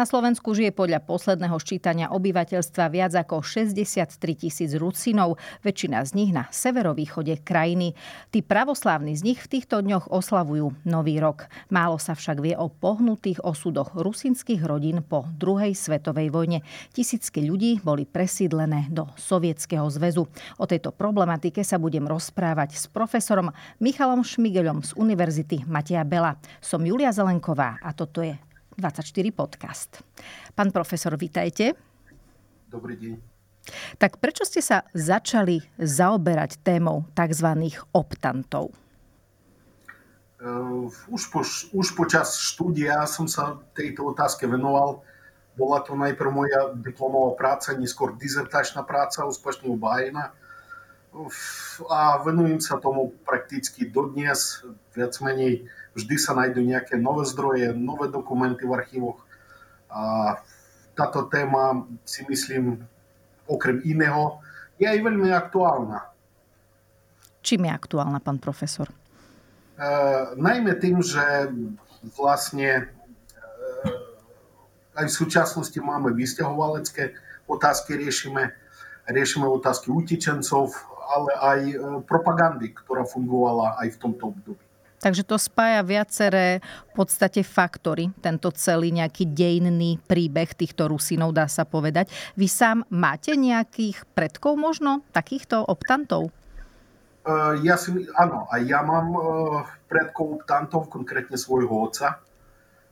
Na Slovensku žije podľa posledného ščítania obyvateľstva viac ako 63 tisíc Rusinov, väčšina z nich na severovýchode krajiny. Tí pravoslávni z nich v týchto dňoch oslavujú Nový rok. Málo sa však vie o pohnutých osudoch rusinských rodín po druhej svetovej vojne. Tisícky ľudí boli presídlené do Sovietskeho zväzu. O tejto problematike sa budem rozprávať s profesorom Michalom Šmigelom z Univerzity Mateja Bela. Som Julia Zelenková a toto je 24 podcast. Pán profesor, vítajte. Dobrý deň. Tak prečo ste sa začali zaoberať témou tzv. optantov? Uh, už, po, už počas štúdia som sa tejto otázke venoval. Bola to najprv moja diplomová práca, neskôr dizertačná práca, úspešne obájená. A venujem sa tomu prakticky dodnes, viac menej vždy sa nájdú nejaké nové zdroje, nové dokumenty v archívoch. A táto téma si myslím, okrem iného, je aj veľmi aktuálna. Čím je aktuálna, pán profesor? E, najmä tým, že vlastne e, aj v súčasnosti máme vysťahovalecké otázky, riešime, riešime otázky utečencov, ale aj e, propagandy, ktorá fungovala aj v tomto období. Takže to spája viaceré v podstate faktory, tento celý nejaký dejinný príbeh týchto Rusinov, dá sa povedať. Vy sám máte nejakých predkov možno, takýchto optantov? Uh, ja si, áno, aj ja mám uh, predkov optantov, konkrétne svojho otca,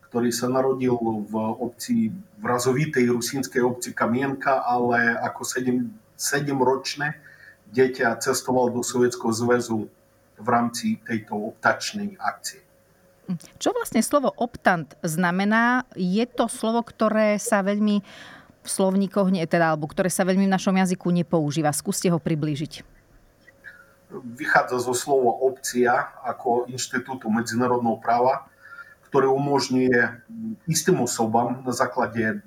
ktorý sa narodil v obci, v razovitej rusínskej obci Kamienka, ale ako 7, 7-ročné dieťa cestoval do Sovietskeho zväzu v rámci tejto optačnej akcie. Čo vlastne slovo optant znamená? Je to slovo, ktoré sa veľmi v slovníkoch, teda, alebo ktoré sa veľmi v našom jazyku nepoužíva. Skúste ho priblížiť. Vychádza zo slova opcia ako inštitútu medzinárodného práva, ktoré umožňuje istým osobám na základe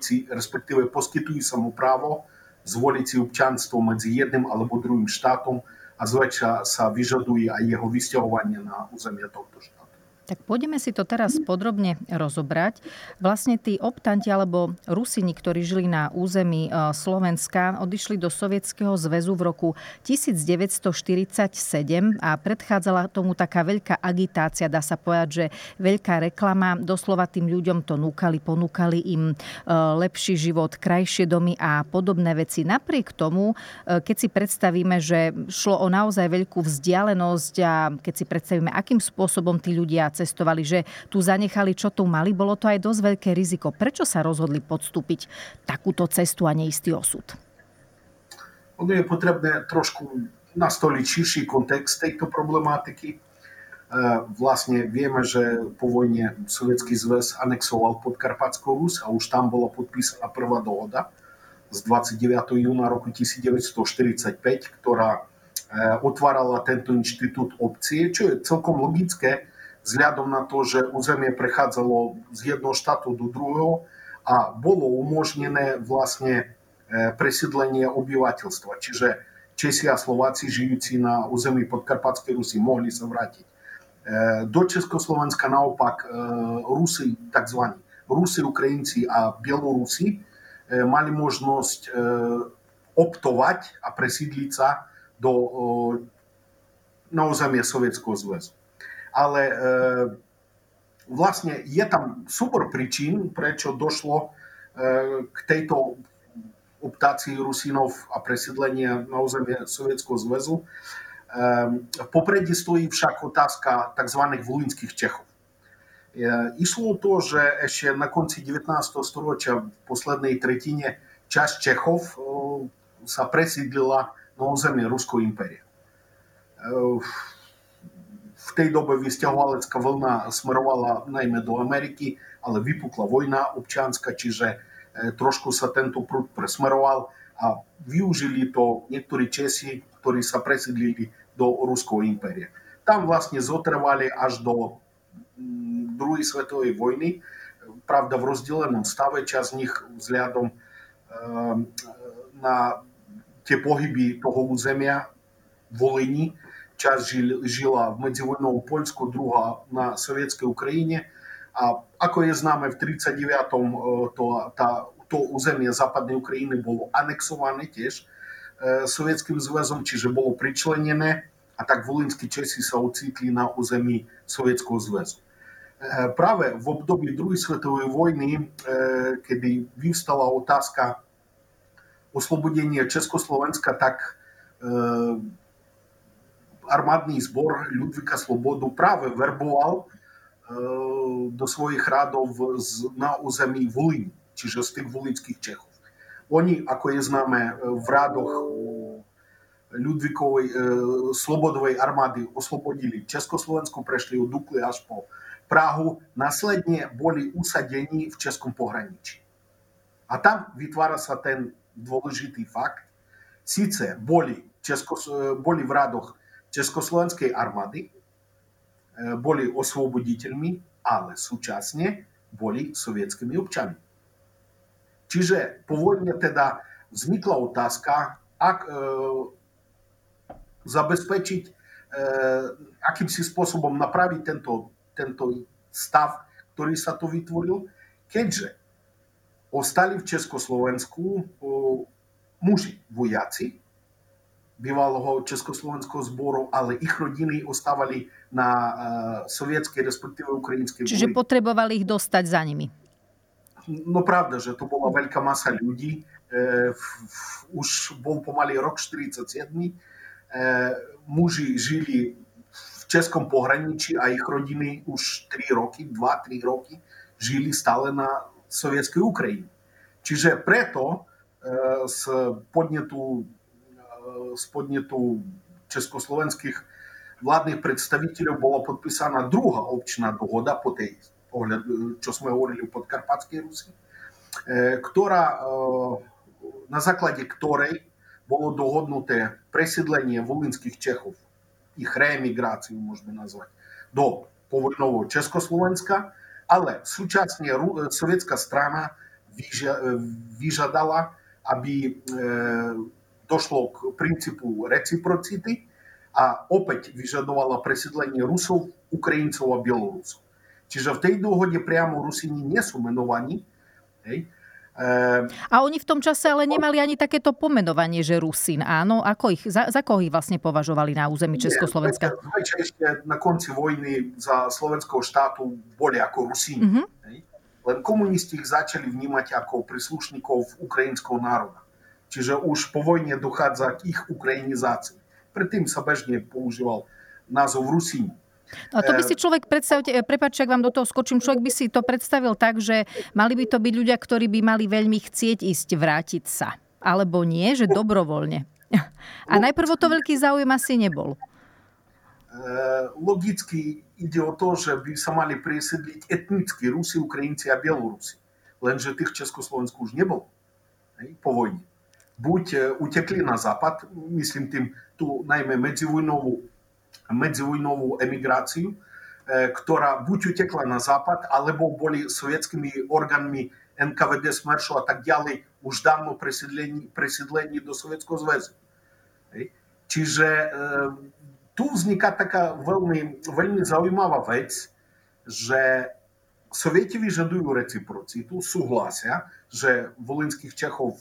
si, respektíve poskytujú sa mu právo zvoliť si občanstvo medzi jedným alebo druhým štátom a zväčša sa vyžaduje aj jeho vysťahovanie na územie tohto štátu. Tak pôjdeme si to teraz podrobne rozobrať. Vlastne tí optanti alebo Rusini, ktorí žili na území e, Slovenska, odišli do Sovietskeho zväzu v roku 1947 a predchádzala tomu taká veľká agitácia, dá sa povedať, že veľká reklama. Doslova tým ľuďom to núkali, ponúkali im e, lepší život, krajšie domy a podobné veci. Napriek tomu, e, keď si predstavíme, že šlo o naozaj veľkú vzdialenosť a keď si predstavíme, akým spôsobom tí ľudia cestovali, že tu zanechali, čo tu mali, bolo to aj dosť veľké riziko. Prečo sa rozhodli podstúpiť takúto cestu a neistý osud? Ono je potrebné trošku nastoliť širší kontext tejto problematiky. E, vlastne vieme, že po vojne Sovietský zväz anexoval Podkarpatskú Rus a už tam bola podpísaná prvá dohoda z 29. júna roku 1945, ktorá e, otvárala tento inštitút opcie, čo je celkom logické, vzhľadom na to, že územie prechádzalo z jedného štátu do druhého a bolo umožnené vlastne e, presídlenie obyvateľstva. Čiže Česi a Slováci žijúci na území Podkarpatskej Rusy mohli sa vrátiť. E, do Československa naopak e, Rusy, tzv. Rusy, Ukrajinci a Bielorusi mali možnosť optovať a presídliť sa do, na územie Sovietskeho zväzu ale e, vlastne je tam súbor príčin, prečo došlo e, k tejto optácii Rusinov a presídlenia na územie Sovietskeho zväzu. E, v popredí stojí však otázka tzv. volínskych Čechov. Išlo o to, že ešte na konci 19. storočia v poslednej tretine časť Čechov sa presídlila na územie Ruského impéria. V tej dobe військовалецька волна смирувала найме до Америки, але випукла війна обчанська, чи же е, трошку са пруд присмирував, а виужили то некоторі чесі, які са до Руського імперії. Там, власне, зотривали аж до Другої світової війни, правда, в розділеному ставі час них взглядом ем, на ті погибі того узем'я Волині, Час жила в мedzivojnou Польську, друга на совєтській Україні. А а коли з нами в 39-му е, то та то узем'я Западної України було анексоване теж е, Совєтським Зв'язом, чи же було причленене, а так волинські чеси са оціклі на уземі Совєтського Зв'язу. Е, праве в обдобі Другої світової війни, е, коли вівстала отазка освободення Ческословенська, так е, армадний збор Людвіка Свободу прави вербував е, до своїх радов з, на узамі Волині, чи ж з тих волинських чехов. Вони, а є з нами е, в радах Людвікової е, Слободової армади освободили Ческословенську, прийшли у Дукли аж по Прагу, наслідні були усадені в Ческому пограничі. А там відварася ten dôležitý факт. Сіце болі, ческо, е, болі в радах Československej armády, boli osvoboditeľmi, ale súčasne boli sovietskými občanmi. Čiže po vojne teda vznikla otázka, ak e, zabezpečiť, e, akým si spôsobom napraviť tento, tento stav, ktorý sa tu vytvoril, keďže ostali v Československu e, muži, vojaci bývalého Československého zboru, ale ich rodiny ostávali na uh, sovietskej, respektíve ukrajinskej Čiže potrebovali ich dostať za nimi. No pravda, že to bola veľká masa ľudí. E, už bol pomaly rok 47. E, muži žili v českom pohraničí a ich rodiny už 3 roky, 2-3 roky žili stále na sovietskej Ukrajine. Čiže preto e, z podnetu, с подняту чешскословенских владних представників була підписана друга община догода по тей, погляд, е, что мы говорили в Подкарпатской русі, е, która, е, на закладі которой було догоднуте присідлення волинських чехів, їх рееміграцію можна назвати, до повойного Чехословенська, але сучасні совєтська страна віжадала, аби došlo k princípu reciprocity a opäť vyžadovala presídlenie Rusov, Ukrajincov a Bielorusov. Čiže v tej dohode priamo Rusini nie sú menovaní. Hej. A oni v tom čase ale nemali ani takéto pomenovanie, že Rusin. Áno, ako ich, za, za koho ich vlastne považovali na území Československa? Nie, ešte na konci vojny za slovenského štátu boli ako Rusíni. Uh-huh. Len komunisti ich začali vnímať ako príslušníkov ukrajinského národa. Čiže už po vojne dochádza k ich ukrajinizácii. Predtým sa bežne používal názov Rusíni. No to by si človek predstavte, e, prepáčte, ak vám do toho skočím, človek by si to predstavil tak, že mali by to byť ľudia, ktorí by mali veľmi chcieť ísť vrátiť sa. Alebo nie, že dobrovoľne. A najprv to veľký záujem asi nebol. E, logicky ide o to, že by sa mali presídliť etnicky Rusi, Ukrajinci a Bielorusi. Lenže tých Československu už nebolo po vojne. Buď e, utekli na západ, myslím tým tú najmä medzivojnovú medzivojnovú emigráciu, ktorá buď utekla na západ, alebo boli sovietskými orgánmi tak ďalej už dávno presídlení, presídlení do Sovietského zväzu. Čiže tu vzniká taká veľmi, veľmi zaujímavá vec, že Sovieti vyžadujú Советів жадую реципроциту, суглася że волинських чехов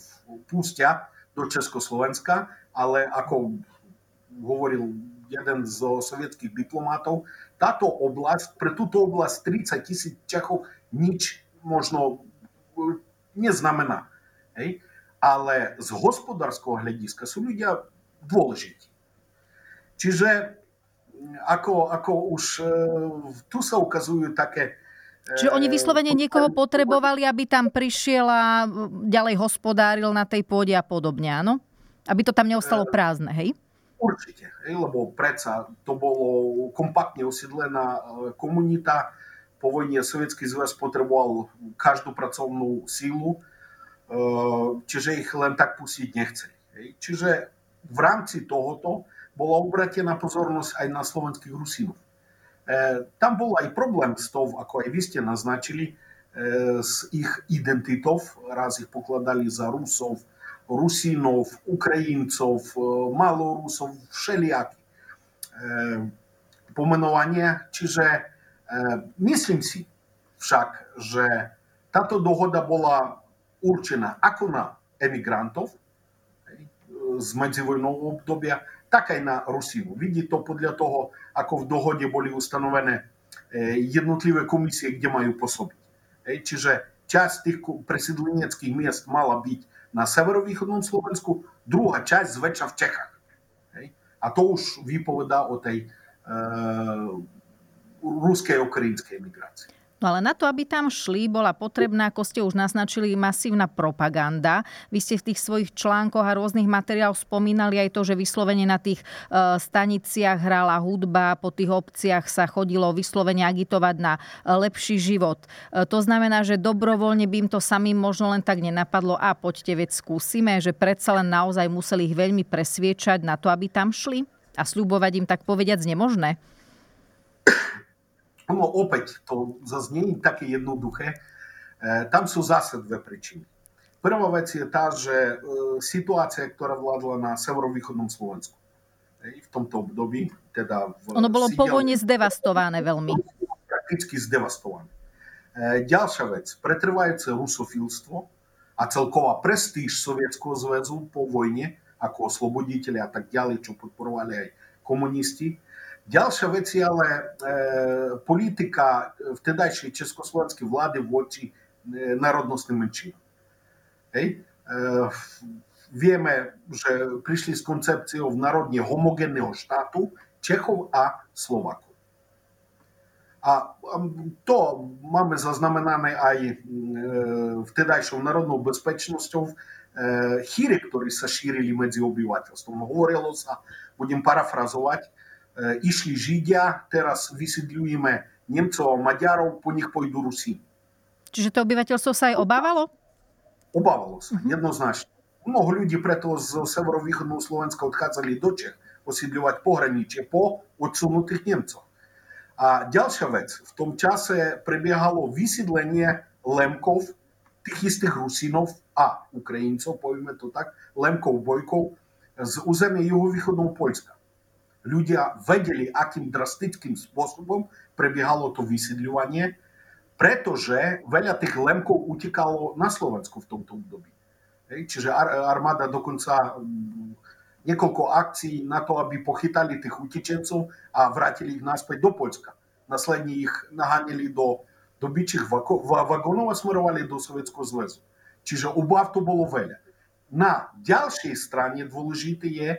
пустять до Чехословенська, але ако говорив один з совєтських дипломатів, тато область, при ту область 30 тисяч чехов ніч можна не знамена. Ей? Але з господарського глядіска суддя дволежить. Чи же ако, ако уж е, туса указують таке Čiže oni vyslovene niekoho potrebovali, aby tam prišiel a ďalej hospodáril na tej pôde a podobne, áno? Aby to tam neostalo prázdne, hej? Určite, hej, lebo predsa to bolo kompaktne osídlená komunita. Po vojne Sovietský zväz potreboval každú pracovnú sílu, čiže ich len tak pustiť nechce. Hej. Čiže v rámci tohoto bola obratená pozornosť aj na slovenských Rusínov. Е, там була и проблем з того, ако е назначили с их идентитов, раз їх покладали за русов, русинов, Українців, малорусов, вселяки. Pomenovanie, čiže myslím si však, že táto dohoda bola určená ako na emigrantov z medzivojnového obdobia, jednotlivé komisie, kde majú pôsobiť. Čiže časť tých presídleneckých miest mala byť na severovýchodnom Slovensku, druhá časť zväčša v Čechách. A to už vypovedá o tej e, ruskej a ukrajinskej migrácii. No ale na to, aby tam šli, bola potrebná, ako ste už naznačili, masívna propaganda. Vy ste v tých svojich článkoch a rôznych materiáloch spomínali aj to, že vyslovene na tých e, staniciach hrala hudba, po tých obciach sa chodilo vyslovene agitovať na e, lepší život. E, to znamená, že dobrovoľne by im to samým možno len tak nenapadlo a poďte, veď skúsime, že predsa len naozaj museli ich veľmi presviečať na to, aby tam šli a sľubovať im tak povediať nemožné. No opäť, to zase nie je také jednoduché. Tam sú zase dve príčiny. Prvá vec je tá, že situácia, ktorá vládla na severovýchodnom Slovensku v tomto období, teda... V ono bolo po vojne zdevastované veľmi. Prakticky zdevastované. Ďalšia vec, pretrvajúce rusofilstvo a celková prestíž Sovietského zväzu po vojne, ako osloboditeľi a tak ďalej, čo podporovali aj komunisti, Дялше веці, але е, політика в тедачій чеськословацькій влади в оці е, народності меншин. Ej? E, wiemy, że przyszli z koncepcją w narodnie homogennego sztatu Czechów a Słowaków. A to mamy zaznamenane aj e, wtedajszą narodną bezpiecznością e, chiry, które zaszirili między obywatelstwem. Говорилося, будем парафразовать, išli Židia, teraz vysídľujeme Nemcov a Maďarov, po nich pôjdu Rusi. Čiže to obyvateľstvo sa aj obávalo? Obávalo sa, uh-huh. jednoznačne. Mnoho ľudí preto z severovýchodného Slovenska odchádzali do Čech osídľovať pohraničie po odsunutých Nemcoch. A ďalšia vec, v tom čase prebiehalo vysídlenie Lemkov, tých istých Rusinov a Ukrajincov, povieme to tak, Lemkov, Bojkov, z územia juhovýchodného Poľska ľudia vedeli, akým drastickým spôsobom prebiehalo to vysídľovanie, pretože veľa tých lemkov utekalo na Slovensku v tomto období. Hej, čiže armáda dokonca mm, niekoľko akcií na to, aby pochytali tých utečencov a vrátili ich naspäť do Poľska. Následne ich nahanili do, do byčích vagónov a smerovali do Sovietského zväzu. Čiže obav to bolo veľa. Na ďalšej strane dôležité je,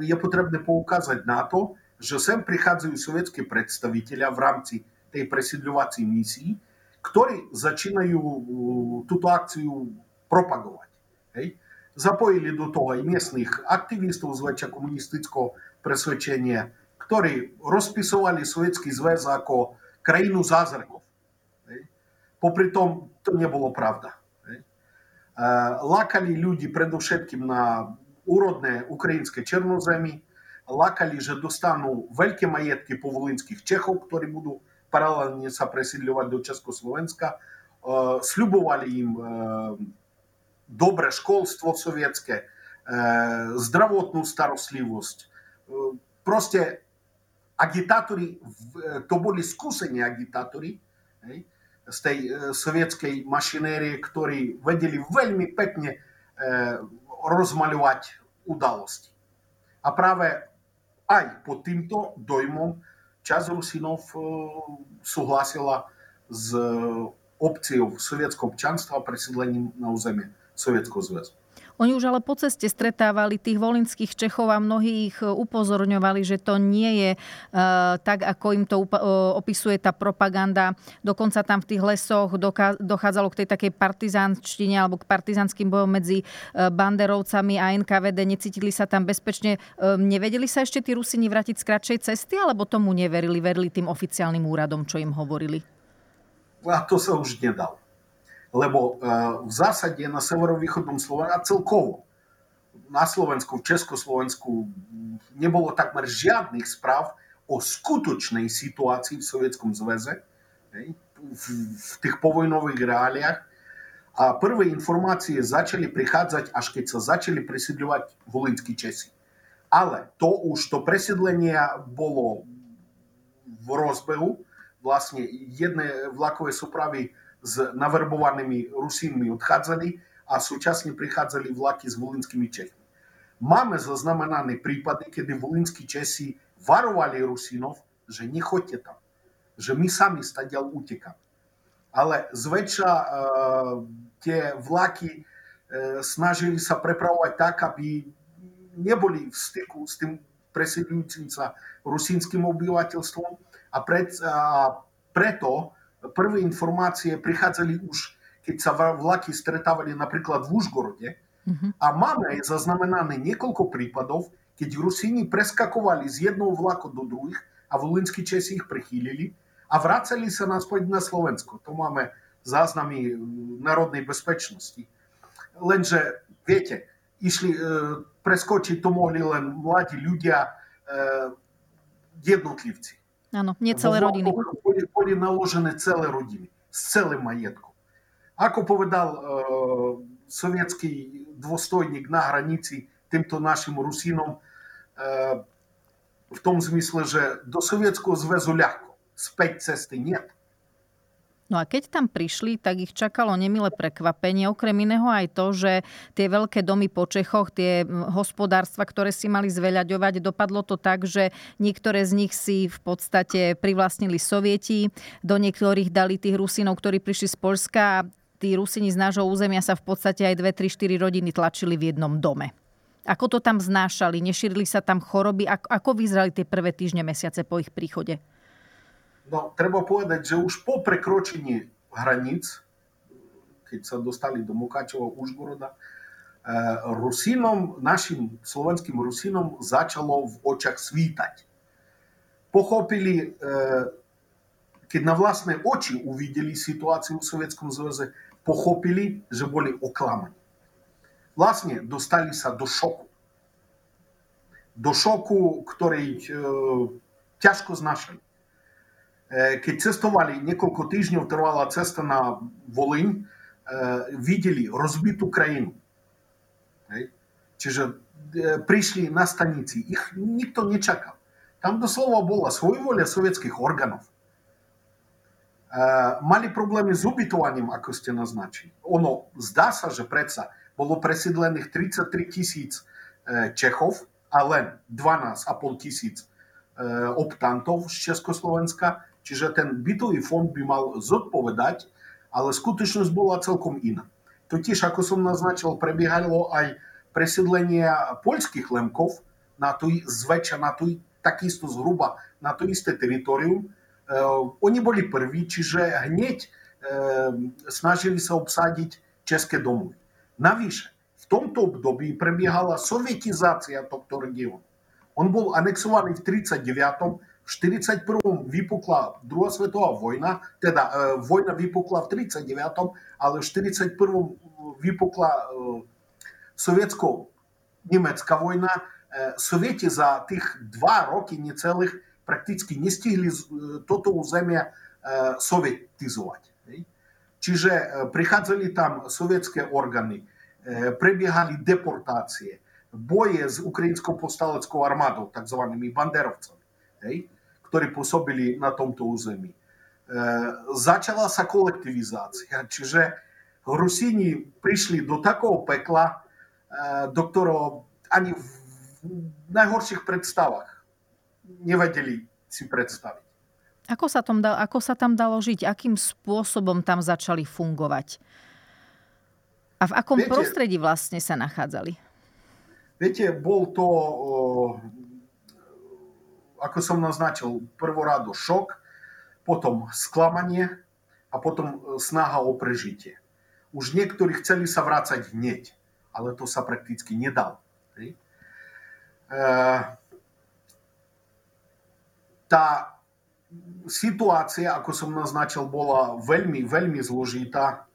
je potrebné poukázať na to, že sem prichádzajú sovietské predstaviteľia v rámci tej presídľovacej misii, ktorí začínajú túto akciu propagovať. Hej. Zapojili do toho aj miestnych aktivistov zväčša komunistického presvedčenia, ktorí rozpisovali Sovietský zväz ako krajinu zázrakov. Hej. Popri tom to nebolo pravda. Hej. Lákali ľudí predovšetkým úrodné ukrajinské černozemy, lakali, že dostanú veľké majetky povolinských Čechov, ktorí budú paralelne sa presídľovať do Československa. Sľubovali im dobré školstvo sovietské, zdravotnú starostlivosť. Proste agitátori, to boli skúsení agitátori z tej sovietskej mašinérie, ktorí vedeli veľmi pekne rozmaľovať udalosti. A práve aj pod týmto dojmom čas Rusinov súhlasila s opciou sovietského občanstva a presídlením na územie Sovietského zväzu. Oni už ale po ceste stretávali tých volinských Čechov a mnohí ich upozorňovali, že to nie je uh, tak, ako im to uh, opisuje tá propaganda. Dokonca tam v tých lesoch dochádzalo k tej takej partizánštine alebo k partizánskym bojom medzi banderovcami a NKVD. Necítili sa tam bezpečne. Nevedeli sa ešte tí Rusini vrátiť z kratšej cesty, alebo tomu neverili, verili tým oficiálnym úradom, čo im hovorili? A to sa už nedalo. Lebo v zásade na severovýchodnom Slovensku a celkovo na Slovensku, v Československu nebolo takmer žiadnych správ o skutočnej situácii v Sovietskom zväze, v tých povojnových reáliách. A prvé informácie začali prichádzať, až keď sa začali presídľovať volinskí Česi. Ale to už to presídlenie bolo v rozbehu. Vlastne jedné vlakové súpravy s naverbovanými Rusínmi odchádzali a súčasne prichádzali vlaky s volinskými Čechmi. Máme zaznamenané prípady, kedy volinskí Česi varovali Rusínov, že nechoďte tam, že my sami stadiaľ utekáme. Ale zväčša uh, tie vlaky uh, snažili sa prepravovať tak, aby neboli v styku s tým presídľujúcim sa rusínskym obyvateľstvom a, pred, a preto первые информации приходили уж, когда влаки встречали, например, в Ужгороде, угу. а маме зазнамена несколько припадов, когда русини прескакували с одного влака до других, а волинські чеси їх прихилили, а врацалися насправді на Словенську. То маємо зазнамі народної безпечності. Ленже, віте, ішли, е, прескочі то могли лен младі люди, е, єднотлівці. Áno, nie celé rodiny. Boli, boli naložené celé rodiny s celým majetkom. Ako povedal uh, sovietský dôstojník na hranici týmto našim Rusínom, uh, v tom zmysle, že do Sovietského zväzu ľahko, späť cesty нет. No a keď tam prišli, tak ich čakalo nemilé prekvapenie. Okrem iného aj to, že tie veľké domy po Čechoch, tie hospodárstva, ktoré si mali zveľaďovať, dopadlo to tak, že niektoré z nich si v podstate privlastnili Sovieti, do niektorých dali tých Rusinov, ktorí prišli z Polska a tí Rusini z nášho územia sa v podstate aj 2, 3, 4 rodiny tlačili v jednom dome. Ako to tam znášali? Nešírili sa tam choroby? Ako, ako vyzerali tie prvé týždne, mesiace po ich príchode? No, treba povedati, že už po prekročenju granic, ki so dostali do Mukačeva, Užgoroda, eh, Rusinom, našim slovenskim Rusinom, začalo v očah svitati. Похопили, кід на власне очі увиділи ситуацію у Совєтському Союзі, похопили, що були окламані. Власне, досталися до шоку. До шоку, який тяжко знашали. Keď cestovali, niekoľko týždňov trvala cesta na Volyn, videli rozbitú krajinu. Čiže prišli na stanici, ich nikto nečakal. Tam doslova bola svojvoľa sovietských orgánov. Mali problémy s ubytovaním, ako ste naznačili. Ono, zdá sa, že predsa bolo presídlených 33 tisíc Čechov a len 12,5 tisíc optantov z Československa Čiže ten bytový fond by mal zodpovedať, ale skutočnosť bola celkom iná. Totiž, ako som naznačil, prebiehalo aj presídlenie poľských lemkov na tú zväčša, na tú takisto zhruba na to isté teritorium. E, oni boli prví, čiže hneď e, snažili sa obsadiť české domovy. Navyše, v tomto období prebiehala sovietizácia tohto regiónu. On bol anexovaný v 1939. 41-м vypukla druhá svetová vojna, teda e, vojna vypukla v 39., ale v 41. vypukla e, советсько-німецька війна. Е, Совєті за тих два роки не цілих практично не стигли е, тото узем'я е, совєтизувати. Чиже приходили там совєтські органи, е, прибігали депортації, бої з українсько-повсталецькою армадою, так званими бандеровцями. Ей? Ktorí pôsobili na tomto území. E, začala sa kolektivizácia, čiže Rusíni prišli do takého pekla, e, do ktorého ani v najhorších predstavách nevedeli si predstaviť. Ako sa, tam dal, ako sa tam dalo žiť? Akým spôsobom tam začali fungovať? A v akom viete, prostredí vlastne sa nachádzali? Viete, bol to, ako som naznačil, prvorado šok, potom sklamanie a potom snaha o prežitie. Už niektorí chceli sa vrácať hneď, ale to sa prakticky nedalo. Tá situácia, ako som naznačil, bola veľmi, veľmi zložitá.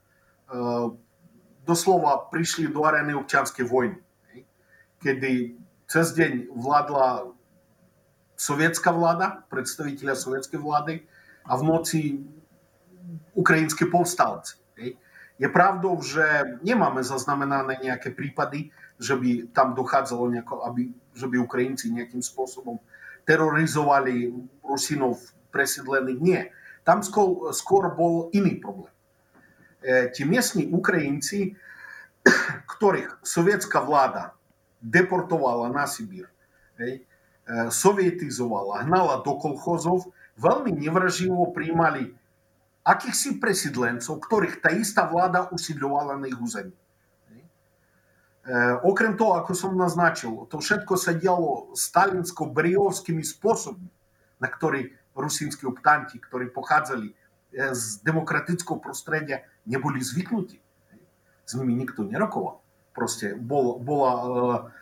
Doslova prišli do arény občianskej vojny, kedy cez deň vládla советская влада, представителя советской влады, а вночі українські повстанці. Є правда, вже не маємо зазнамена ніякі припади, щоб там доходило, аби, щоб українці ніяким способом тероризували русинов пресідлених. Ні, там скоро, скоро був інший проблем. Ті місні українці, яких совєтська влада депортувала на Сибір, e, sovietizovala, hnala do kolchozov, veľmi nevraživo príjmali akýchsi presídlencov, ktorých tá istá vláda usídľovala na ich území. Okrem toho, ako som naznačil, to všetko sa dialo stalinsko-briovskými spôsobmi, na ktorý rusínsky optanti, ktorí pochádzali z demokratického prostredia, neboli zvyknutí. S nimi nikto nerokoval. Proste bol, bola,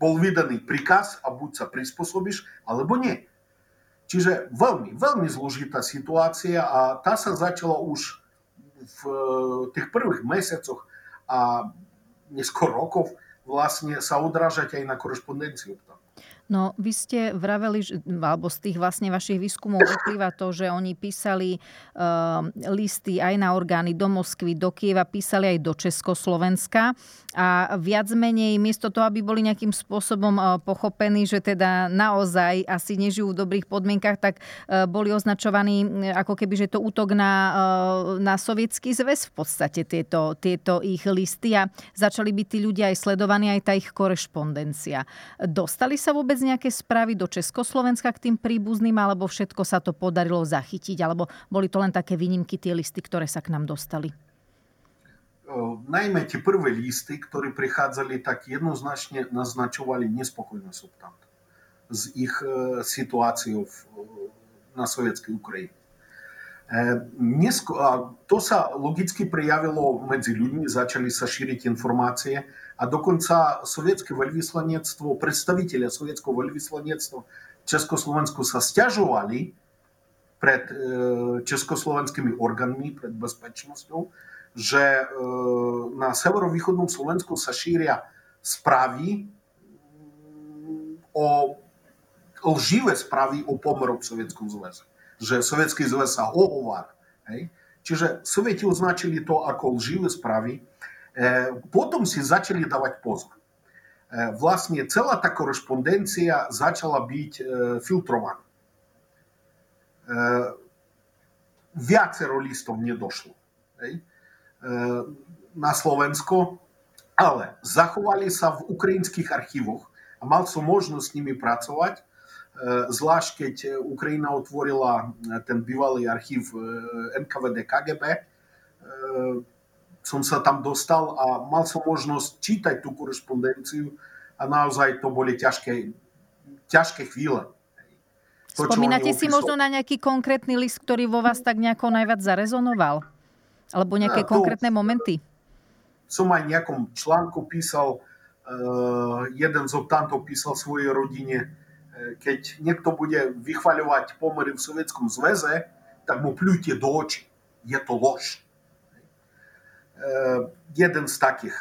bol vydaný príkaz a buď sa prispôsobíš, alebo nie. Čiže veľmi, veľmi zložitá situácia a tá sa začala už v tých prvých mesiacoch a neskôr rokov vlastne sa odrážať aj na korešpondenciu. No, vy ste vraveli, alebo z tých vlastne vašich výskumov vyplýva to, že oni písali uh, listy aj na orgány do Moskvy, do Kieva, písali aj do Československa a viac menej, miesto toho, aby boli nejakým spôsobom uh, pochopení, že teda naozaj asi nežijú v dobrých podmienkach, tak uh, boli označovaní ako keby, že to útok na, uh, na sovietský zväz v podstate tieto, tieto ich listy a začali byť tí ľudia aj sledovaní, aj tá ich korešpondencia. Dostali sa vôbec vôbec nejaké správy do Československa k tým príbuzným, alebo všetko sa to podarilo zachytiť, alebo boli to len také výnimky, tie listy, ktoré sa k nám dostali? Najmä tie prvé listy, ktoré prichádzali, tak jednoznačne naznačovali nespokojnosť optantov s ich situáciou na sovietskej Ukrajine. To sa logicky prejavilo medzi ľuďmi, začali sa šíriť informácie a dokonca sovietské veľvyslanectvo, predstaviteľia sovietského veľvyslanectva v Československu sa stiažovali pred československými orgánmi, pred bezpečnosťou, že na severovýchodnom Slovensku sa šíria správy o lživé správy o pomeroch v Sovietskom zväze. Že Sovietský zväz sa ohovára. Čiže Sovieti označili to ako lživé správy Potom si začali давати позов. Власне, ціла та кореспонденція почала бути фільтрована. Viacero listov nedošlo hej, na Slovensko, ale zachovali sa v ukrajinských archívoch a mal som možnosť s nimi pracovať, zvlášť keď Ukrajina otvorila ten bývalý archív NKVD KGB, som sa tam dostal a mal som možnosť čítať tú korespondenciu a naozaj to boli ťažké, ťažké chvíle. To, Spomínate si možno na nejaký konkrétny list, ktorý vo vás tak nejako najviac zarezonoval? Alebo nejaké ja, konkrétne momenty? Som aj nejakom článku písal, jeden z optantov písal svojej rodine, keď niekto bude vychvaľovať pomery v Sovietskom zväze, tak mu pľujte do očí. Je to lož jeden z takých.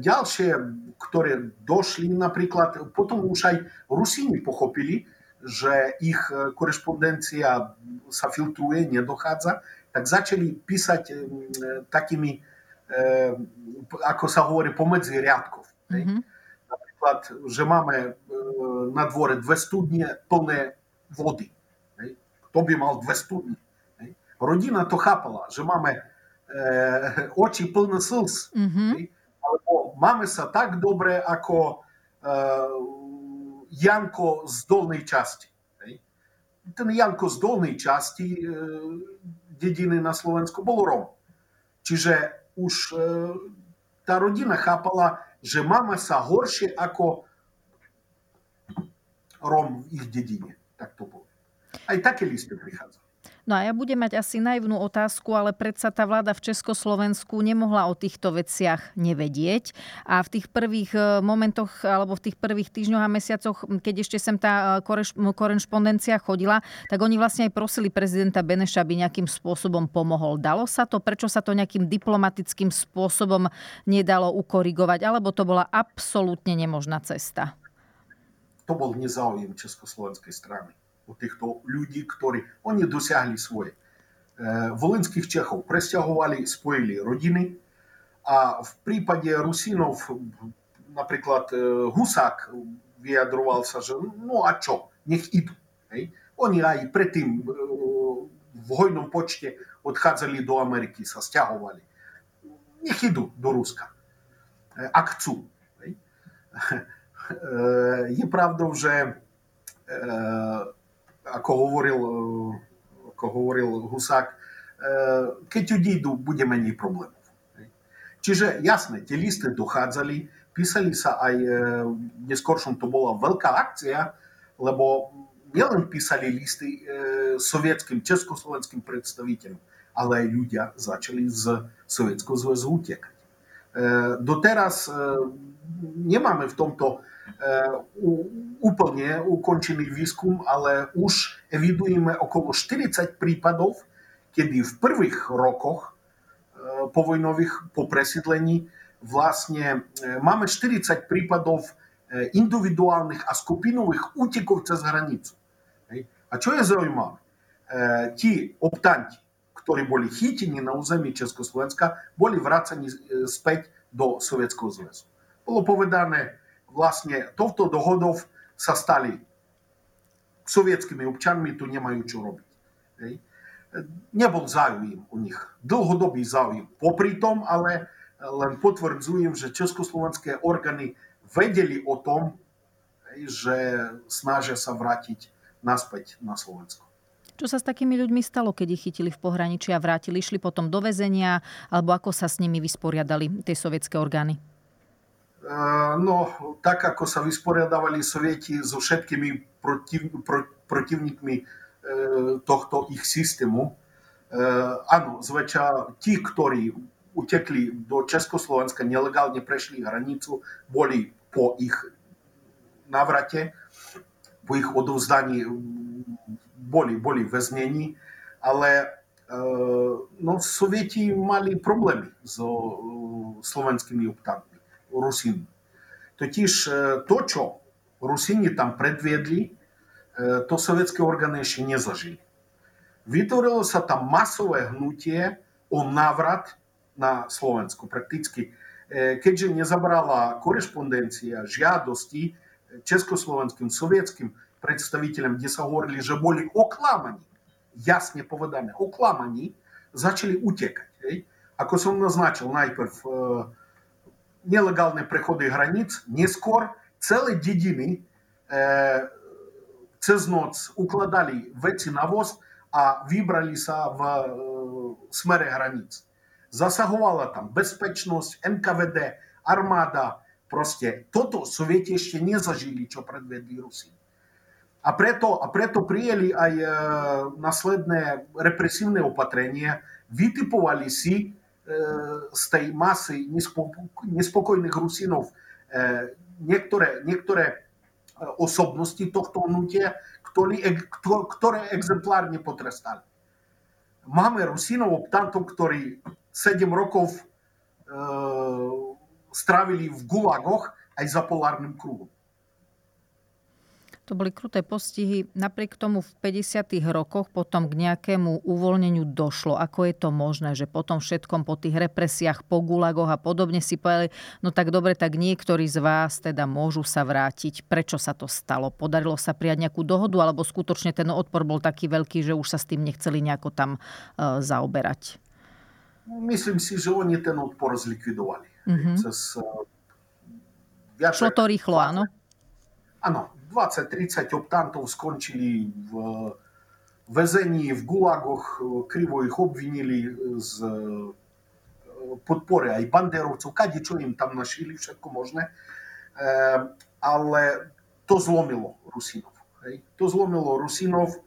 Ďalšie, ktoré došli napríklad, potom už aj Rusíni pochopili, že ich korešpondencia sa filtruje, nedochádza, tak začali písať takými, ako sa hovorí, pomedzi riadkov. Mm-hmm наприклад, вже mamy na dworze dwie studnie tony wody. Kto by miał dwie studnie? Rodzina to chapała, że mamy oczy pełne sils. Mhm. Albo mamy się tak dobre, jako Janko z dolnej часті. Ten Janko z dolnej часті dziedziny na Słowensku był Rom. Czyli, że już ta rodzina chapała že máme sa horšie ako Rom v ich dedine. Tak to bolo. Aj také listy prichádzajú. No a ja budem mať asi naivnú otázku, ale predsa tá vláda v Československu nemohla o týchto veciach nevedieť. A v tých prvých e, momentoch, alebo v tých prvých týždňoch a mesiacoch, keď ešte sem tá e, korešpondencia chodila, tak oni vlastne aj prosili prezidenta Beneša, aby nejakým spôsobom pomohol. Dalo sa to? Prečo sa to nejakým diplomatickým spôsobom nedalo ukorigovať? Alebo to bola absolútne nemožná cesta? To bol nezáujem Československej strany у тых кто людзі которые они досяглі свой е, волынскіх чехаў працягвалі споілі родины а в припаді русинов наприклад, е, гусак веадрувался що ну а що? нех іду они а і притым е, в гойном почте отхадзалі до Америки са сцягвалі нех іду до руска. Акцу є правда вже ako hovoril, ako hovoril Husák, keď odídu, bude menej problémov. Čiže jasné, tie listy dochádzali, písali sa aj, neskôršom to bola veľká akcia, lebo nielen písali listy sovietským, československým predstaviteľom, ale aj ľudia začali z Sovietského zväzu utekať. Doteraz nemáme v tomto úplne ukončený výskum, ale už evidujeme okolo 40 prípadov, kedy v prvých rokoch povojnových po presídlení vlastne máme 40 prípadov individuálnych a skupinových útekov cez hranicu. A čo je zaujímavé? Tí optanti, ktorí boli chytení na území Československa, boli vracani späť do Sovietskeho zväzu. Bolo povedané, vlastne touto dohodou sa stali sovietskými občanmi, tu nemajú čo robiť. Hej. Nebol záujem u nich, dlhodobý záujem. Popri tom, ale len potvrdzujem, že československé orgány vedeli o tom, že snažia sa vrátiť naspäť na Slovensko. Čo sa s takými ľuďmi stalo, keď ich chytili v pohraničí a vrátili? Išli potom do väzenia? Alebo ako sa s nimi vysporiadali tie sovietské orgány? No, tak ako sa vysporiadavali Sovieti so všetkými protiv, pro, protivníkmi tohto ich systému, áno, zväčša tí, ktorí utekli do Československa, nelegálne prešli hranicu, boli po ich navrate, po ich odovzdaní boli, boli väznení, ale no, Sovieti mali problémy so slovenskými optami. Orgány ešte nezažili. Vytvorilo sa tam masové hnutie o návrat na Slovensku. Prakticky, keďže nezabrala korešpondencia žiadosti československým, sovietským predstaviteľom, kde sa hovorili, že boli oklamaní, jasne povedané, oklamaní, začali utekať. Hej? Ako som naznačil, najprv нелегальные преходы границ, нескоро цілі дідини е, це зноц укладали в ці навоз, а вибралися в е, смери границ. Засагувала там безпечність, НКВД, армада. Proste toto Sovieti ešte nezažili, čo predvedli Rusi. A preto, a preto prijeli aj e, následné represívne opatrenie, vytipovali si z tej masy nespokojných Rusinov niektoré, niektoré osobnosti tohto hnutia, ktoré, exemplárne potrestali. Máme Rusinov optantov, ktorí 7 rokov e, strávili v gulagoch aj za polárnym kruhom. To boli kruté postihy. Napriek tomu v 50. rokoch potom k nejakému uvoľneniu došlo. Ako je to možné, že potom všetkom po tých represiách, po gulagoch a podobne si povedali, no tak dobre, tak niektorí z vás teda môžu sa vrátiť. Prečo sa to stalo? Podarilo sa prijať nejakú dohodu, alebo skutočne ten odpor bol taký veľký, že už sa s tým nechceli nejako tam uh, zaoberať? Myslím si, že oni ten odpor zlikvidovali. Mm-hmm. Cez, uh, Šlo to rýchlo, áno? Áno, 20-30 optantov skončili v väzení, v gulagoch, krivo ich obvinili z podpore aj banderovcov, kade čo im tam našili, všetko možné. Ale to zlomilo Rusinov. To zlomilo Rusinov,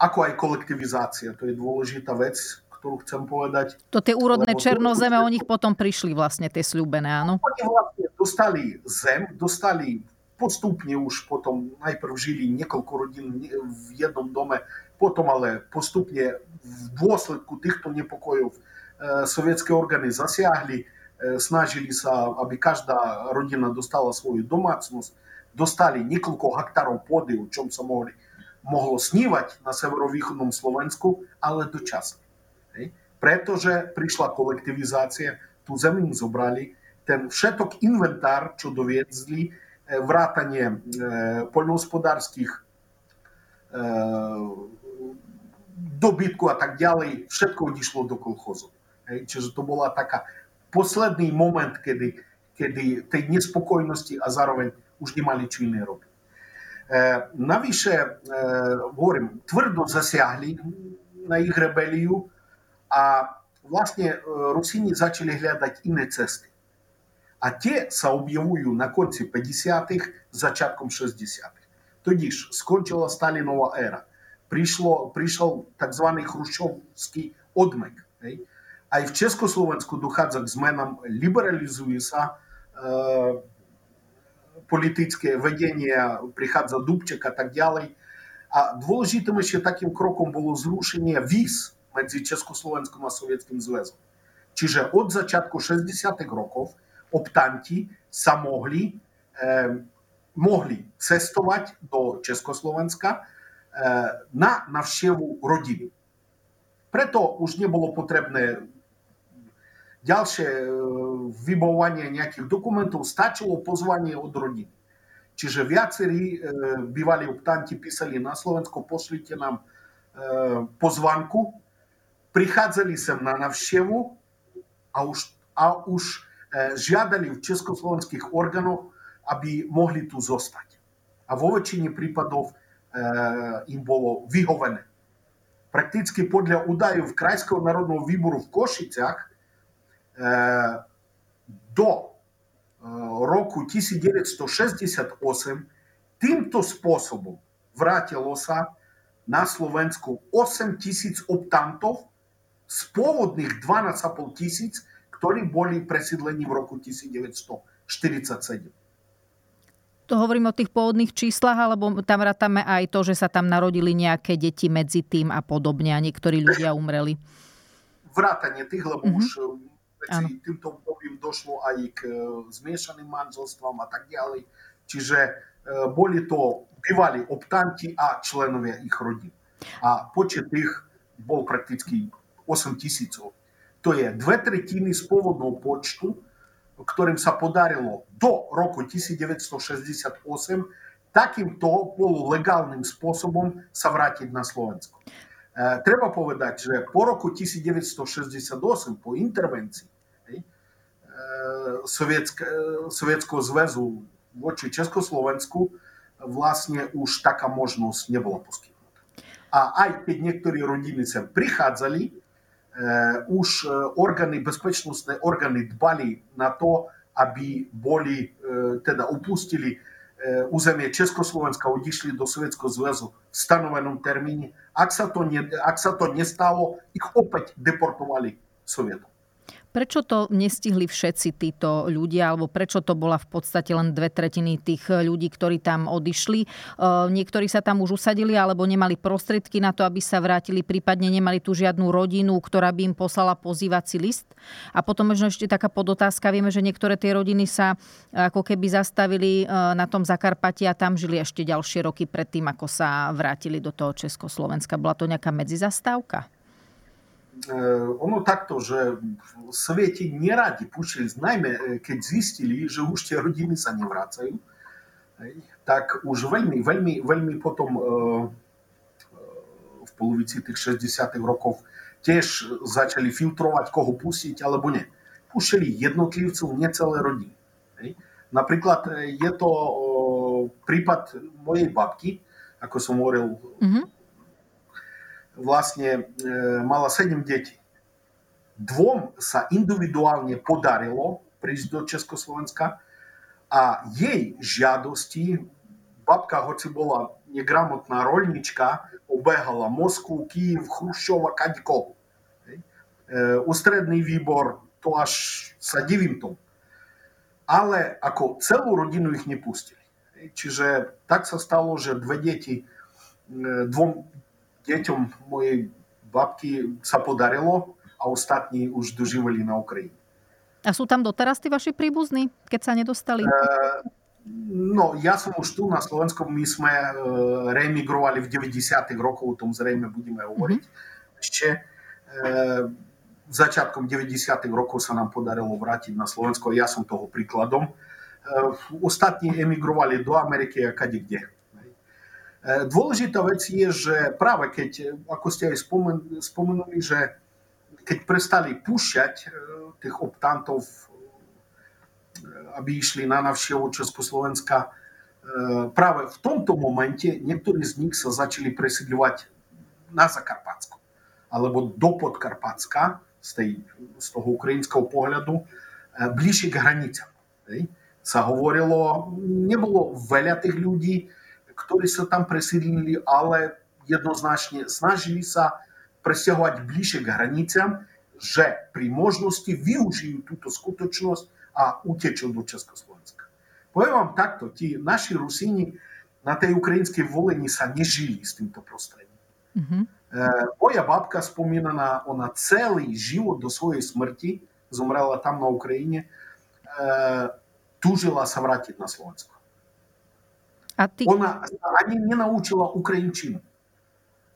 ako aj kolektivizácia. To je dôležitá vec, ktorú chcem povedať. To tie úrodné černozeme, o nich potom prišli vlastne tie sľúbené, áno? Oni vlastne dostali zem, dostali поступні уж потом найперв жилі некілька родин в одному домі, потім але поступні в дослідку тих, хто непокоїв е, совєтські органи, засягли, snažилися, е, аби кожна родина достала свою домацність, достали некілька гектарів поди, у чому само могло снівати на северо-віхідному Словенську, але дочасно. Pretože prišla kolektivizácia, tú zemi im zobrali, ten všetok inventár, čo doviedzli, Е, Вратання е, польногосподарських е, добитку, а так далі, все одійшло до колхозу. Чи то була така последний момент, коли, коли тієї неспокійності Азаровень уж не мали чого не робити. Навіше, говоримо, твердо засягли на їх ребелію, а власне русині почали глядати і не цести а Тєса об'явую на конці 50-х, початком 60-х. Тоді ж скончила Сталінова ера. Прийшло, прийшов так званий Хрущовський одмик. А й в Чеськословенську дохадзак з меном лібералізується е, політичне ведення прихадза Дубчика так далі. А дволожитими ще таким кроком було зрушення віз між Чеськословенським і Совєтським Зв'язком. Чи же від початку 60-х років optanti sa mohli, eh, mohli cestovať do Československa eh, na navštevu rodiny. Preto už nebolo potrebné ďalšie e, vybovanie nejakých dokumentov, stačilo pozvanie od rodiny. Čiže viacerí e, bývalí optanti písali na Slovensko, pošlite nám e, pozvanku, prichádzali sem na navštevu a už, a už žiadali v československých orgánoch, aby mohli tu zostať. A vo väčšine prípadov im bolo vyhovené. Prakticky podľa údajov Krajského národného výboru v Košiciach do roku 1968 týmto spôsobom vrátilo sa na Slovensku 8 tisíc optantov z pôvodných 12,5 tisíc ktorí boli presídlení v roku 1947. To hovorím o tých pôvodných číslach, alebo tam rátame aj to, že sa tam narodili nejaké deti medzi tým a podobne a niektorí ľudia umreli? Vrátanie tých, lebo mm-hmm. už medzi ano. týmto obdobím došlo aj k e, zmiešaným manželstvám a tak ďalej. Čiže e, boli to bývali optanti a členovia ich rodín. A počet tých bol prakticky 8 tisícov. To je dve tretiny z pôvodného počtu, ktorým sa podarilo do roku 1968 takýmto polulegálnym spôsobom sa vrátiť na Slovensko. E, treba povedať, že po roku 1968, po intervencii e, Sovietského zväzu voči Československu, vlastne už taká možnosť nebola poskytnutá. A aj keď niektorí rodiny sem prichádzali, už orgány, bezpečnostné orgány dbali na to, aby boli, teda upustili územie Československa, odišli do Sovietského zväzu v stanovenom termíne. Ak sa to, ne, ak sa to nestalo, ich opäť deportovali Sovietom. Prečo to nestihli všetci títo ľudia, alebo prečo to bola v podstate len dve tretiny tých ľudí, ktorí tam odišli? E, niektorí sa tam už usadili, alebo nemali prostriedky na to, aby sa vrátili, prípadne nemali tu žiadnu rodinu, ktorá by im poslala pozývací list. A potom možno ešte taká podotázka. Vieme, že niektoré tie rodiny sa ako keby zastavili e, na tom Zakarpati a tam žili ešte ďalšie roky predtým, ako sa vrátili do toho Československa. Bola to nejaká medzizastávka? Ono takto, že Sovieti neradi púšťali, najmä keď zistili, že už tie rodiny sa nevracajú, tak už veľmi, veľmi, veľmi potom v polovici tých 60. rokov tiež začali filtrovať, koho pustiť alebo nie. Púšťali jednotlivcov, necelé rodiny. Napríklad je to prípad mojej babky, ako som hovoril, mm-hmm właśnie malaseniem dzieci. Dwom sa indywidualnie podarilo przyjść do Československa, a jej żadosti babka, choć była niegramotna rolniczka, obegala Moskwu, Kijów, Chruszczowa, Kadiko. Ustredny wybór to aż sadziwim to. Ale ako całą rodzinę ich nie pustili. Čiže tak sa stalo, že dve deti, dvom deťom mojej babky sa podarilo a ostatní už doživeli na Ukrajine. A sú tam doteraz tí vaši príbuzní, keď sa nedostali? Uh, no, ja som už tu na Slovensku. My sme uh, reemigrovali v 90. rokoch, o tom zrejme budeme hovoriť uh-huh. ešte. Uh, začiatkom 90. rokov sa nám podarilo vrátiť na Slovensko. Ja som toho príkladom. Uh, ostatní emigrovali do Ameriky a kade kde. Dôležitá vec je, že práve keď, ako ste aj spomen, spomenuli, že keď prestali púšťať tých optantov, aby išli na navštevu Československa. Práve v tomto momente niektorí z nich sa začali presidľovať na Zakarpatsko alebo do Podkarpatska z, tej, z toho ukrajinského pohľadu bližšie k hranicám. Sa hovorilo, nebolo veľa tých ľudí, ktorí sa tam presídlili, ale jednoznačne snažili sa presťahovať bližšie k hraniciam že pri možnosti využijú túto skutočnosť a utečú do Československa. Poviem vám takto, tí naši Rusíni na tej ukrajinskej volení sa nežili s týmto prostredím. Mm-hmm. Moja babka spomínaná, ona celý život do svojej smrti, zomrela tam na Ukrajine, e, túžila sa vrátiť na Slovensko. A ty... Ona ani nenaučila ukrajinčinu.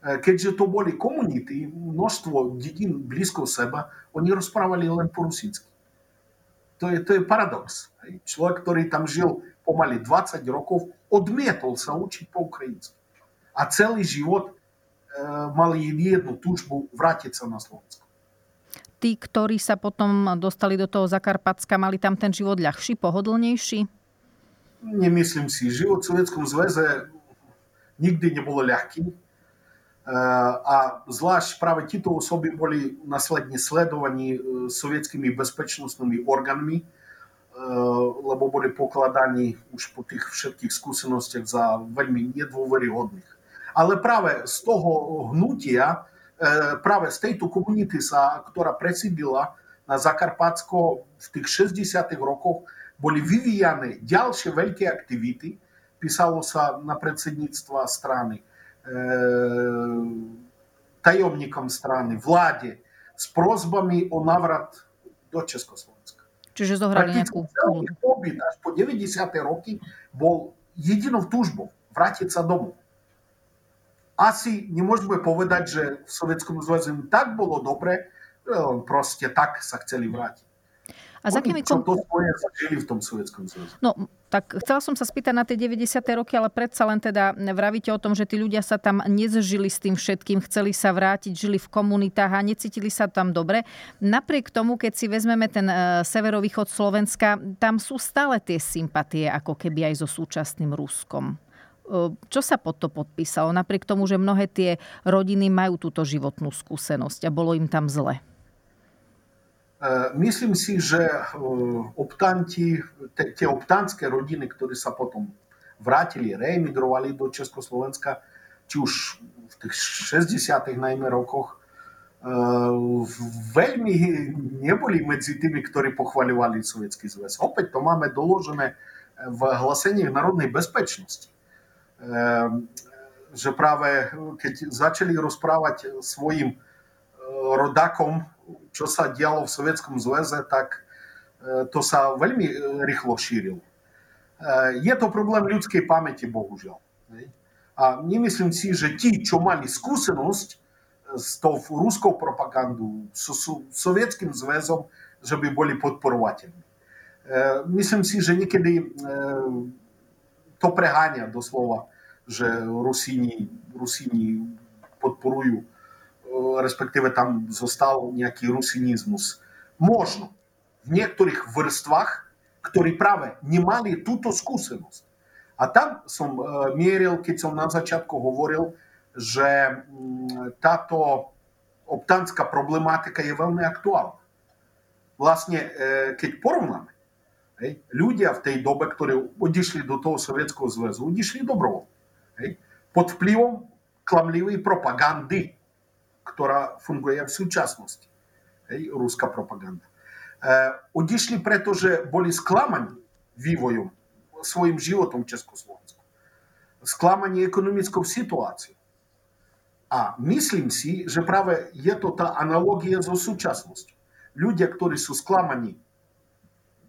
keďže to boli komunity, množstvo dedín blízko seba, oni rozprávali len po rusínsky. To je, to je paradox. Človek, ktorý tam žil pomaly 20 rokov, odmietol sa učiť po ukrajinsky. A celý život e, mali jednu túžbu vrátiť sa na Slovensko. Tí, ktorí sa potom dostali do toho Zakarpatska, mali tam ten život ľahší, pohodlnejší? не mislim si, život v Sovjetskom zveze nikdy nebolo ľahký a zvlášť práve títo osoby boli následne sledovaní sovietskými bezpečnostnými orgánmi, lebo boli pokladaní už po tých všetkých skúsenostiach za veľmi nedôveryhodných. Але праве з того гнутія, праве з тієї комунітиса, яка присиділа на Закарпатсько в тих 60-х роках, boli vyvíjane ďalšie veľké aktivity. Písalo sa na predsedníctva strany tajomníkom strany, vláde s prozbami o návrat do Československa. Čiže zohrali nejakú celý pobyt až po 90. roky bol jedinou túžbou vrátiť sa domov. Asi nemôžeme povedať, že v Sovietskom zväze tak bolo dobre, proste tak sa chceli vrátiť. A za akými kom... to v tom Sovietskom zväze. No, tak chcela som sa spýtať na tie 90. roky, ale predsa len teda vravíte o tom, že tí ľudia sa tam nezžili s tým všetkým, chceli sa vrátiť, žili v komunitách a necítili sa tam dobre. Napriek tomu, keď si vezmeme ten uh, severovýchod Slovenska, tam sú stále tie sympatie, ako keby aj so súčasným Ruskom. Uh, čo sa pod to podpísalo? Napriek tomu, že mnohé tie rodiny majú túto životnú skúsenosť a bolo im tam zle. Myslím si, že optanti, tie optantské rodiny, ktorí sa potom vrátili, reemigrovali do Československa, či už v tých 60. najmä rokoch, veľmi neboli medzi tými, ktorí pochvaľovali Sovietský zväz. Opäť to máme doložené v hlasení národnej bezpečnosti. Že práve keď začali rozprávať svojim rodakom čo sa dialo v Sovietskom zväze, tak to sa veľmi rýchlo šírilo. Je to problém ľudskej pamäti, bohužiaľ. A nemyslím si, že tí, čo mali skúsenosť s tou ruskou propagandou, s Sovietským zväzom, že by boli podporovateľmi. Myslím si, že niekedy to preháňa doslova, že Rusíni, Rusíni podporujú respektíve tam zostal nejaký rusinizmus. Možno v niektorých vrstvách, ktorí práve nemali túto skúsenosť. A tam som mieril, keď som na začiatku hovoril, že táto optánska problematika je veľmi aktuálna. Vlastne, keď porovnáme, hej, ľudia v tej dobe, ktorí odišli do toho Sovietskeho zväzu, odišli dobrovoľne. Pod vplyvom klamlivej propagandy, ktorá funguje v súčasnosti. Hej, ruská propaganda. E, odišli, pretože boli sklamaní vývojom, svojim životom v Československu. Sklamaní ekonomickou situáciou. A myslím si, že práve je to tá analogia so súčasnosťou. Ľudia, ktorí sú sklamaní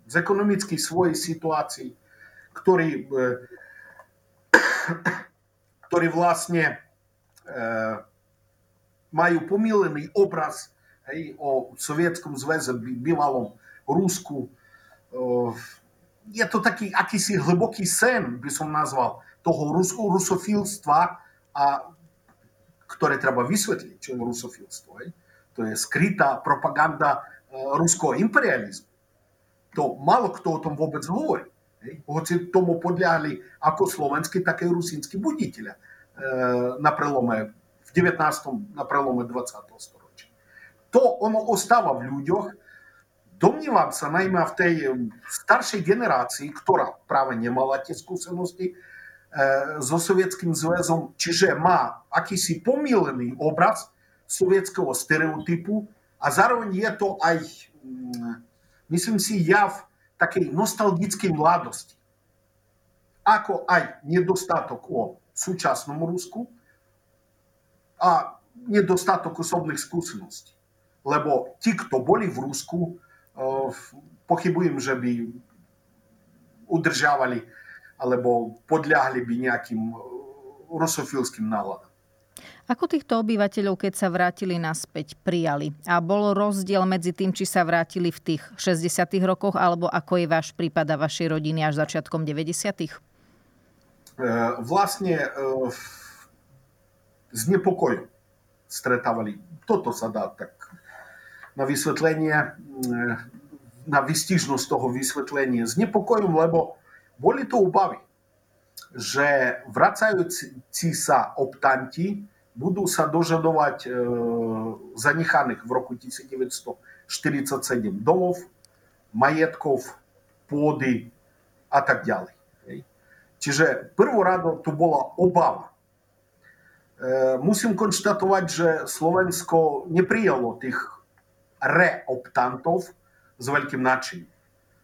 z ekonomickej svojej situácii, ktorí, ktorí vlastne majú pomílený obraz hej, o Sovietskom zväze, bývalom Rusku. Je to taký akýsi hlboký sen, by som nazval, toho rusofilstva a ktoré treba vysvetliť, čo je rusofilstvo. Hej. To je skrytá propaganda ruského imperializmu. To málo kto o tom vôbec hovorí. Hej. Hoci tomu podľahli ako slovenskí, tak aj rusínsky buditeľa e, na prelome 19. na prelome 20. storočia. To ono ostáva v ľuďoch. Domnívam sa najmä v tej staršej generácii, ktorá práve nemala tie skúsenosti, so Sovietským zväzom, čiže má akýsi pomílený obraz sovietského stereotypu a zároveň je to aj, myslím si, jav takej nostalgickej mladosti. Ako aj nedostatok o súčasnom Rusku a nedostatok osobných skúseností. Lebo tí, kto boli v Rusku, pochybujem, že by udržiavali alebo podľahli by nejakým eh, rusofilským náladám. Ako týchto obyvateľov, keď sa vrátili naspäť, prijali? A bol rozdiel medzi tým, či sa vrátili v tých 60. rokoch, alebo ako je váš prípad a vašej rodiny až začiatkom 90. Eh, vlastne eh, na vysvetlenie, na vystižnosť toho vysvetlenia. S nepokojom, lebo boli to obavy, že vracajúci sa optanti budú sa dožadovať e, zanechaných v roku 1947 domov, majetkov, pôdy a tak ďalej. Čiže prvorado tu bola obava musím konštatovať, že Slovensko neprijalo tých reoptantov s veľkým nadšením.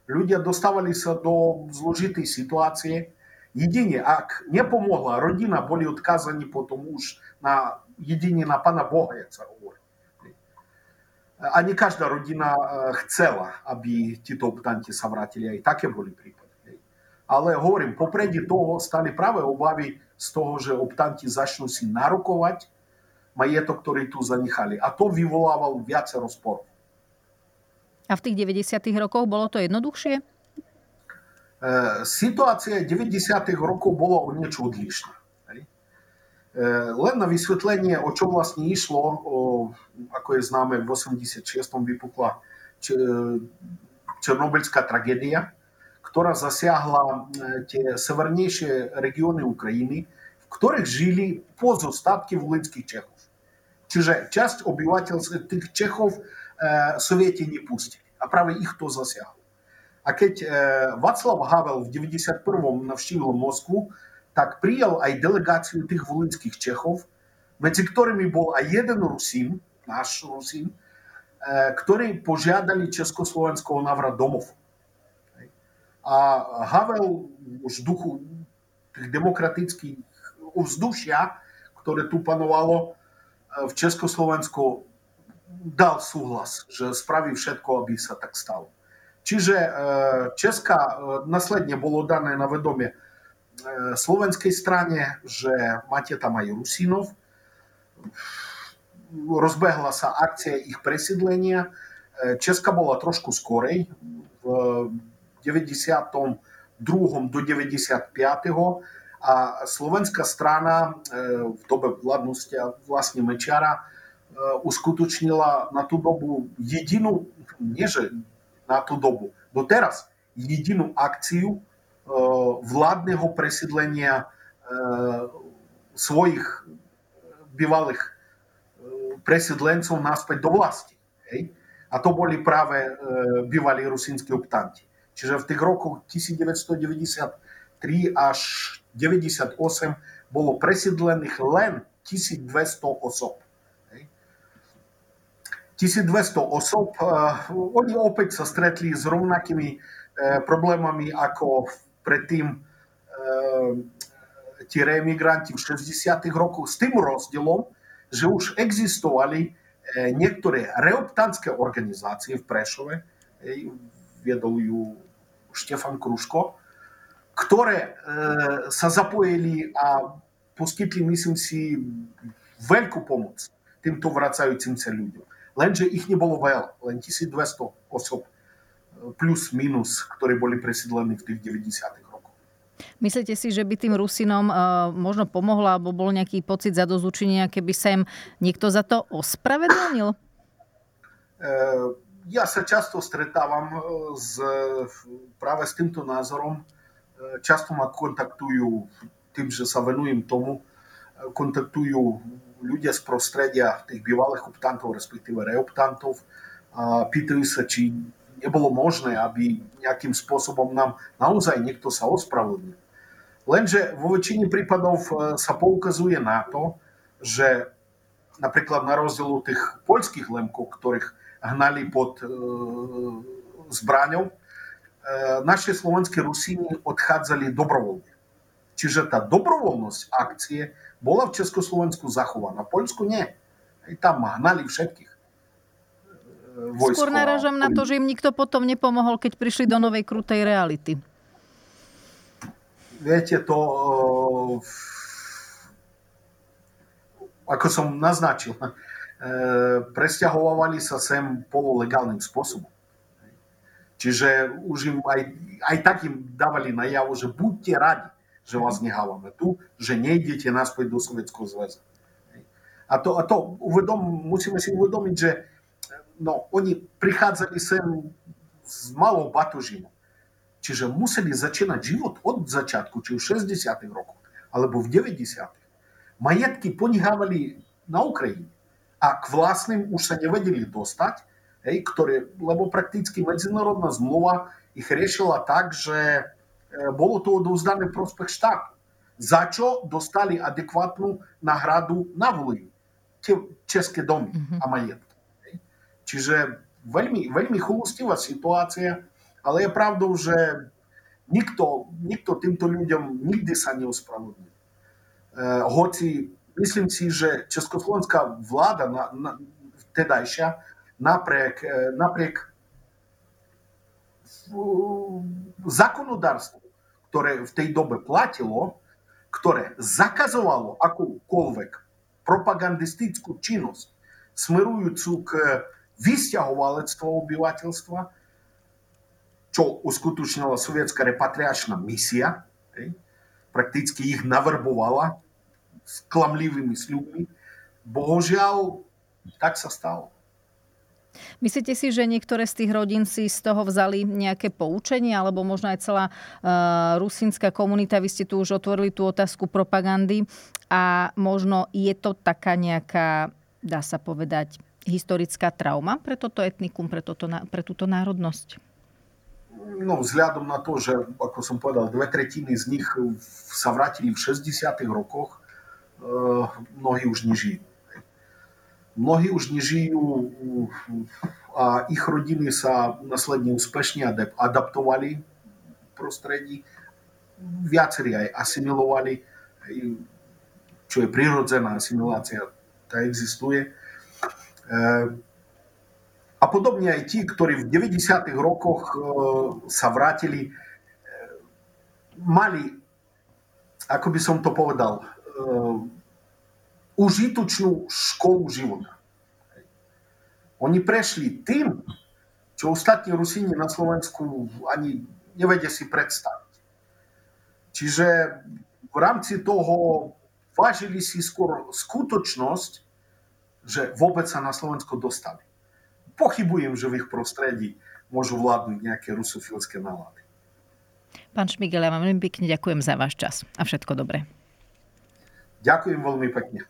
Ľudia dostávali sa do zložitej situácie. Jedine, ak nepomohla rodina, boli odkazaní potom už на, jedine na Pana Boha, jak sa hovorí. А не кожна родина хотіла, аби ті топтанті совратили, а і таке були припади. Але говоримо, попереді того стали праві обаві z toho, že optanti začnú si narokovať majetok, ktorý tu zanechali. A to vyvolávalo viacero sporov. A v tých 90. rokoch bolo to jednoduchšie? Situácia 90. rokov bola o niečo odlišná. Len na vysvetlenie, o čo vlastne išlo, o, ako je známe, v 86. vypukla Černobylská tragédia, которая засягла е, те севернейшие регионы Украины, в которых жили позостатки вулинских чехов. Чуже, часть обивательств тих чехов э, е, Совєті не пустили, а праве їх то засягло. А кеть э, е, Вацлав Гавел в 91-му навщіло Москву, так приял ай делегацію тих волинських чехов, між якими був аєден Русин, наш Русин, э, які пожадали чеськословенського навра домов. Duchu tých demokratických vzdušia, ktoré tu panovalo v Československu, dal súhlas, že spraví všetko, aby sa tak stalo. Čiže Česká následne bolo dané na vedomie slovenskej strane, že máte tam aj Rusinov. Rozbehla sa akcia ich presídlenia. Česká bola trošku skorej, v 92. do 95. A slovenská strana v dobe vládnosti vlastne Mečiara uskutočnila na tú dobu jedinú, nie že na tú dobu, doteraz jedinú akciu vládneho presídlenia svojich bývalých presídlencov naspäť do vlasti. Hej? A to boli práve e, bývalí rusínsky optanti. Čiže v tých rokoch 1993 až 98 bolo presídlených len 1200 osob. 1200 osob, oni opäť sa stretli s rovnakými problémami ako predtým tí reemigranti v 60. rokoch s tým rozdielom, že už existovali niektoré reoptantské organizácie v Prešove, viedol ju Štefan Kruško, ktoré sa zapojili a poskytli, myslím si, veľkú pomoc týmto vracajúcim sa ľuďom. Lenže ich nebolo veľa, len 1200 osob plus minus, ktorí boli presídlení v tých 90. rokoch. Myslíte si, že by tým Rusinom uh, možno pomohlo, alebo bol nejaký pocit zadozučenia, keby sa im niekto za to ospravedlnil? Uh, kontaktujú tým, že sa venujem tomu, kontaktujú ľudia z prostredia tých bývalých optantov, respektíve reoptantov a pýtajú sa, či nebolo možné, aby nejakým spôsobom nám naozaj niekto sa ospravedlnil. Lenže vo väčšine prípadov e, sa poukazuje na to, že napríklad na rozdiel od tých poľských lemkov, ktorých hnali pod e, zbraňou, e, naše slovenské Rusíny odchádzali dobrovoľne. Čiže tá dobrovoľnosť akcie bola v Československu zachovaná. V Poľsku nie. Aj tam hnali všetkých. E, vojskov. Skôr naražam na to, že im nikto potom nepomohol, keď prišli do novej krutej reality. Viete, to ako som naznačil, presťahovali sa sem pololegálnym spôsobom. Čiže už im aj, aj tak im dávali najavo, že buďte radi, že vás nehávame tu, že nejdete naspäť do Sovietského zväzu. A to, a to uvedom, musíme si uvedomiť, že no, oni prichádzali sem s malou batožinou. Čiže museli začínať život od začiatku, či v 60. rokoch, alebo v 90. Majetky ponihávali na Ukrajine. A k vlastným už sa nevedeli dostať, hej, ktoré, lebo prakticky medzinárodná zmluva ich riešila tak, že bolo to odovzdané prospech štátu. Za čo dostali adekvátnu náhradu na tie české domy a majetky. Čiže veľmi, veľmi chulostivá situácia, ale je pravdou, že nikto, nikto týmto ľuďom nikdy sa neospravedlní. E, hoci myslím si, že československá vláda na, na, tedajšia napriek, napriek zákonodárstvu ktoré v tej dobe platilo, ktoré zakazovalo akúkoľvek propagandistickú činnosť smerujúcu k vysťahovalectvu obyvateľstva, čo uskutočnila sovietská repatriačná misia, prakticky ich navrbovala s klamlivými sľubmi. Bohužiaľ, tak sa stalo. Myslíte si, že niektoré z tých rodín si z toho vzali nejaké poučenie, alebo možno aj celá uh, rusínska komunita, vy ste tu už otvorili tú otázku propagandy a možno je to taká nejaká, dá sa povedať, historická trauma pre toto etnikum, pre, toto, pre túto národnosť? No, vzhľadom na to, že, ako som povedal, dve tretiny z nich sa vrátili v 60. rokoch, mnohí už nežijú. Mnohí už nežijú a ich rodiny sa následne úspešne adaptovali v prostredí. Viacerí aj asimilovali, čo je prirodzená asimilácia, tá existuje. A podobne aj tí, ktorí v 90. rokoch sa vrátili, mali, ako by som to povedal, užitočnú školu života. Oni prešli tým, čo ostatní Rusíni na Slovensku ani nevedia si predstaviť. Čiže v rámci toho vážili si skôr skutočnosť, že vôbec sa na Slovensko dostali. Pochybujem, že v ich prostredí môžu vládnuť nejaké rusofilské nálady. Pán Šmigel, ja vám veľmi pekne ďakujem za váš čas a všetko dobré. Дякуємо, Володимир Патня.